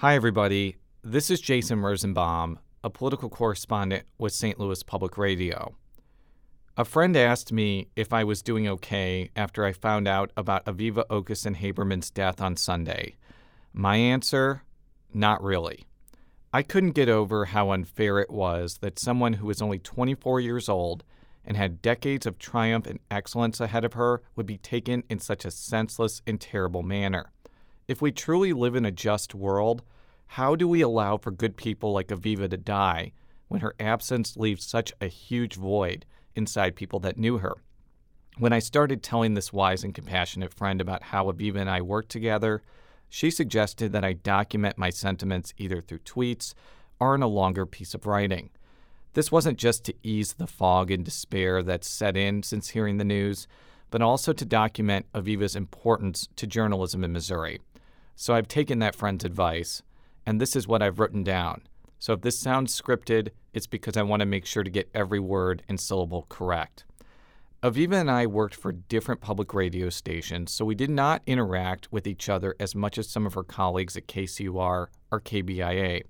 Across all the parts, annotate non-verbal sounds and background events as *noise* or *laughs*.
Hi, everybody. This is Jason Rosenbaum, a political correspondent with St. Louis Public Radio. A friend asked me if I was doing okay after I found out about Aviva Okeson Haberman's death on Sunday. My answer not really. I couldn't get over how unfair it was that someone who was only 24 years old and had decades of triumph and excellence ahead of her would be taken in such a senseless and terrible manner. If we truly live in a just world, how do we allow for good people like Aviva to die when her absence leaves such a huge void inside people that knew her? When I started telling this wise and compassionate friend about how Aviva and I worked together, she suggested that I document my sentiments either through tweets or in a longer piece of writing. This wasn't just to ease the fog and despair that's set in since hearing the news, but also to document Aviva's importance to journalism in Missouri. So I've taken that friend's advice, and this is what I've written down. So if this sounds scripted, it's because I want to make sure to get every word and syllable correct. Aviva and I worked for different public radio stations, so we did not interact with each other as much as some of her colleagues at KCUR or KBIA.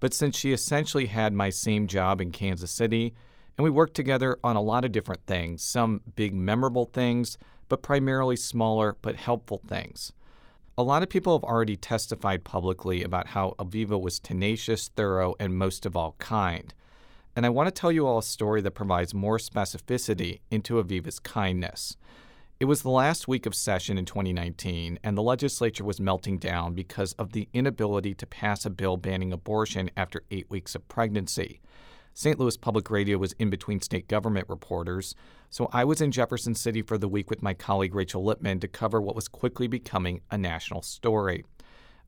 But since she essentially had my same job in Kansas City, and we worked together on a lot of different things, some big memorable things, but primarily smaller but helpful things. A lot of people have already testified publicly about how Aviva was tenacious, thorough, and most of all, kind. And I want to tell you all a story that provides more specificity into Aviva's kindness. It was the last week of session in 2019, and the legislature was melting down because of the inability to pass a bill banning abortion after eight weeks of pregnancy. St. Louis Public Radio was in between state government reporters, so I was in Jefferson City for the week with my colleague Rachel Lippman to cover what was quickly becoming a national story.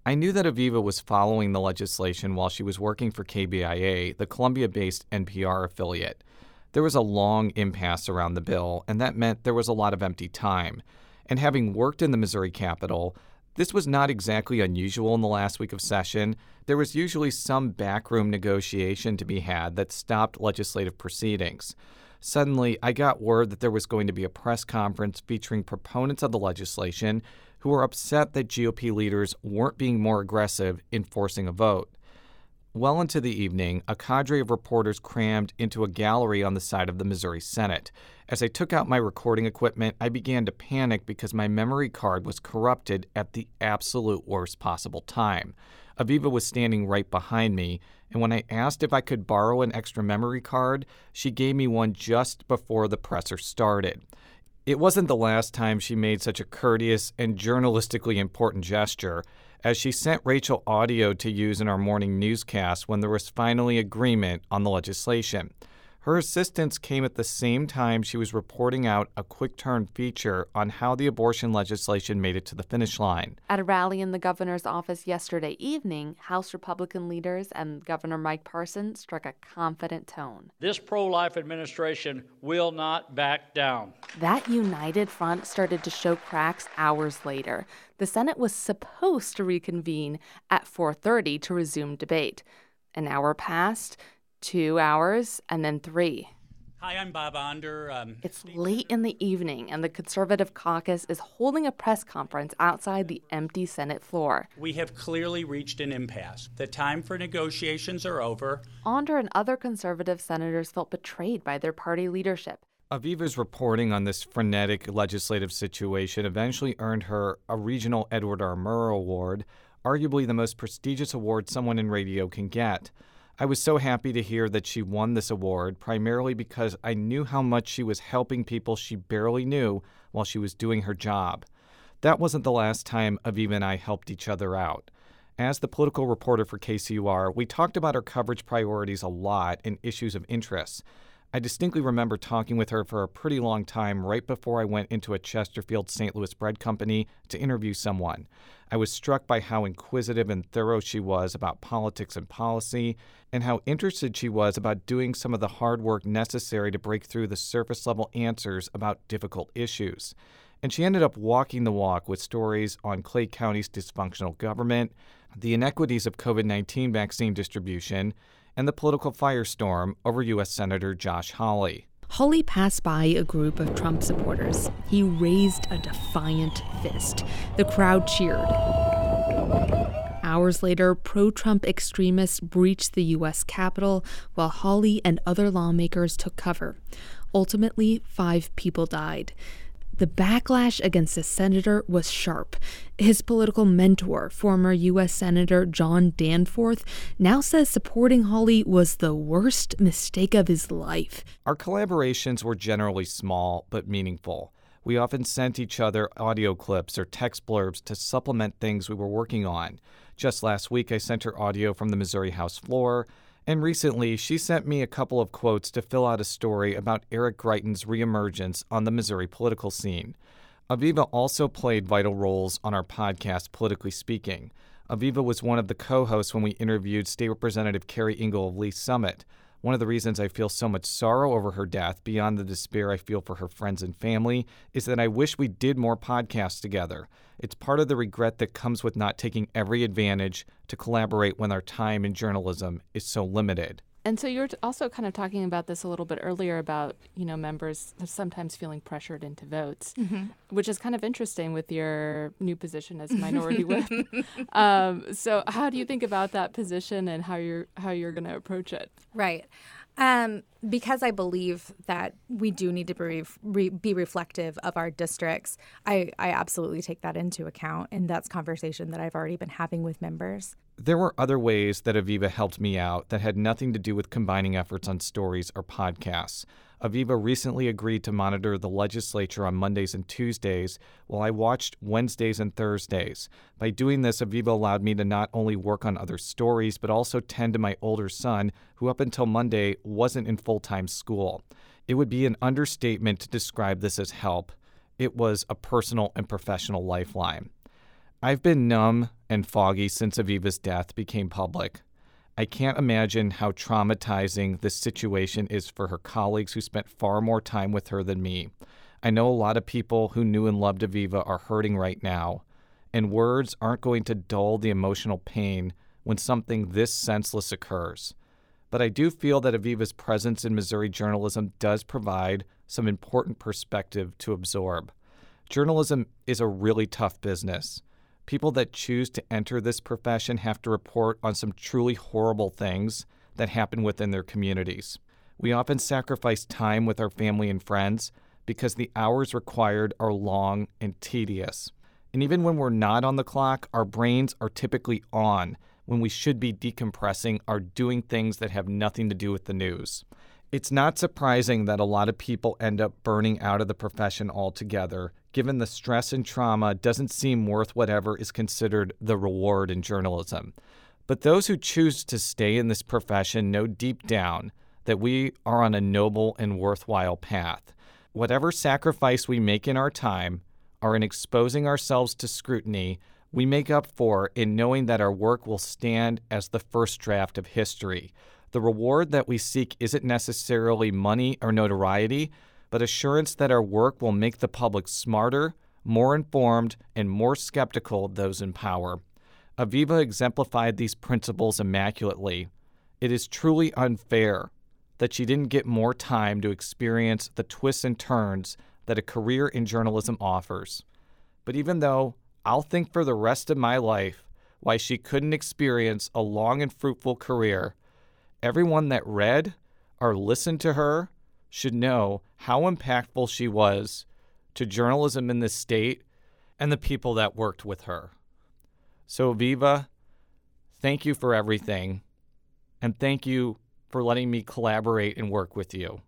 I knew that Aviva was following the legislation while she was working for KBIA, the Columbia based NPR affiliate. There was a long impasse around the bill, and that meant there was a lot of empty time. And having worked in the Missouri Capitol, this was not exactly unusual in the last week of session. There was usually some backroom negotiation to be had that stopped legislative proceedings. Suddenly, I got word that there was going to be a press conference featuring proponents of the legislation who were upset that GOP leaders weren't being more aggressive in forcing a vote. Well into the evening, a cadre of reporters crammed into a gallery on the side of the Missouri Senate. As I took out my recording equipment, I began to panic because my memory card was corrupted at the absolute worst possible time. Aviva was standing right behind me, and when I asked if I could borrow an extra memory card, she gave me one just before the presser started. It wasn't the last time she made such a courteous and journalistically important gesture as she sent Rachel audio to use in our morning newscast when there was finally agreement on the legislation. Her assistance came at the same time she was reporting out a quick turn feature on how the abortion legislation made it to the finish line. At a rally in the governor's office yesterday evening, House Republican leaders and Governor Mike Parson struck a confident tone. This pro life administration will not back down. That united front started to show cracks hours later. The Senate was supposed to reconvene at 4:30 to resume debate. An hour passed, two hours, and then three. Hi, I'm Bob Onder. Um, it's late in the evening, and the Conservative caucus is holding a press conference outside the empty Senate floor. We have clearly reached an impasse. The time for negotiations are over. Onder and other Conservative senators felt betrayed by their party leadership. Aviva's reporting on this frenetic legislative situation eventually earned her a regional Edward R. Murrow Award, arguably the most prestigious award someone in radio can get. I was so happy to hear that she won this award, primarily because I knew how much she was helping people she barely knew while she was doing her job. That wasn't the last time Aviva and I helped each other out. As the political reporter for KCUR, we talked about our coverage priorities a lot and issues of interest. I distinctly remember talking with her for a pretty long time right before I went into a Chesterfield St. Louis bread company to interview someone. I was struck by how inquisitive and thorough she was about politics and policy, and how interested she was about doing some of the hard work necessary to break through the surface level answers about difficult issues. And she ended up walking the walk with stories on Clay County's dysfunctional government, the inequities of COVID 19 vaccine distribution, and the political firestorm over U.S. Senator Josh Hawley. Hawley passed by a group of Trump supporters. He raised a defiant fist. The crowd cheered. hours later, pro Trump extremists breached the U.S. Capitol while Hawley and other lawmakers took cover. Ultimately, five people died. The backlash against the senator was sharp. His political mentor, former U.S. Senator John Danforth, now says supporting Hawley was the worst mistake of his life. Our collaborations were generally small but meaningful. We often sent each other audio clips or text blurbs to supplement things we were working on. Just last week, I sent her audio from the Missouri House floor. And recently, she sent me a couple of quotes to fill out a story about Eric Greitens' reemergence on the Missouri political scene. Aviva also played vital roles on our podcast, Politically Speaking. Aviva was one of the co hosts when we interviewed State Representative Keri Ingle of Lee's Summit. One of the reasons I feel so much sorrow over her death, beyond the despair I feel for her friends and family, is that I wish we did more podcasts together. It's part of the regret that comes with not taking every advantage to collaborate when our time in journalism is so limited. And so you're also kind of talking about this a little bit earlier about, you know, members sometimes feeling pressured into votes, mm-hmm. which is kind of interesting with your new position as minority *laughs* whip. Um, so how do you think about that position and how you're how you're going to approach it? Right. Um, because I believe that we do need to be, re- be reflective of our districts, I, I absolutely take that into account. And that's conversation that I've already been having with members. There were other ways that Aviva helped me out that had nothing to do with combining efforts on stories or podcasts. Aviva recently agreed to monitor the legislature on Mondays and Tuesdays, while I watched Wednesdays and Thursdays. By doing this, Aviva allowed me to not only work on other stories, but also tend to my older son, who up until Monday wasn't in full time school. It would be an understatement to describe this as help. It was a personal and professional lifeline. I've been numb and foggy since Aviva's death became public. I can't imagine how traumatizing this situation is for her colleagues who spent far more time with her than me. I know a lot of people who knew and loved Aviva are hurting right now, and words aren't going to dull the emotional pain when something this senseless occurs. But I do feel that Aviva's presence in Missouri journalism does provide some important perspective to absorb. Journalism is a really tough business people that choose to enter this profession have to report on some truly horrible things that happen within their communities. We often sacrifice time with our family and friends because the hours required are long and tedious. And even when we're not on the clock, our brains are typically on when we should be decompressing or doing things that have nothing to do with the news. It's not surprising that a lot of people end up burning out of the profession altogether given the stress and trauma, doesn't seem worth whatever is considered the reward in journalism. But those who choose to stay in this profession know deep down that we are on a noble and worthwhile path. Whatever sacrifice we make in our time or in exposing ourselves to scrutiny, we make up for in knowing that our work will stand as the first draft of history. The reward that we seek isn't necessarily money or notoriety, but assurance that our work will make the public smarter, more informed, and more skeptical of those in power. Aviva exemplified these principles immaculately. It is truly unfair that she didn't get more time to experience the twists and turns that a career in journalism offers. But even though I'll think for the rest of my life why she couldn't experience a long and fruitful career, everyone that read or listened to her should know how impactful she was to journalism in this state and the people that worked with her. So, Viva, thank you for everything. And thank you for letting me collaborate and work with you.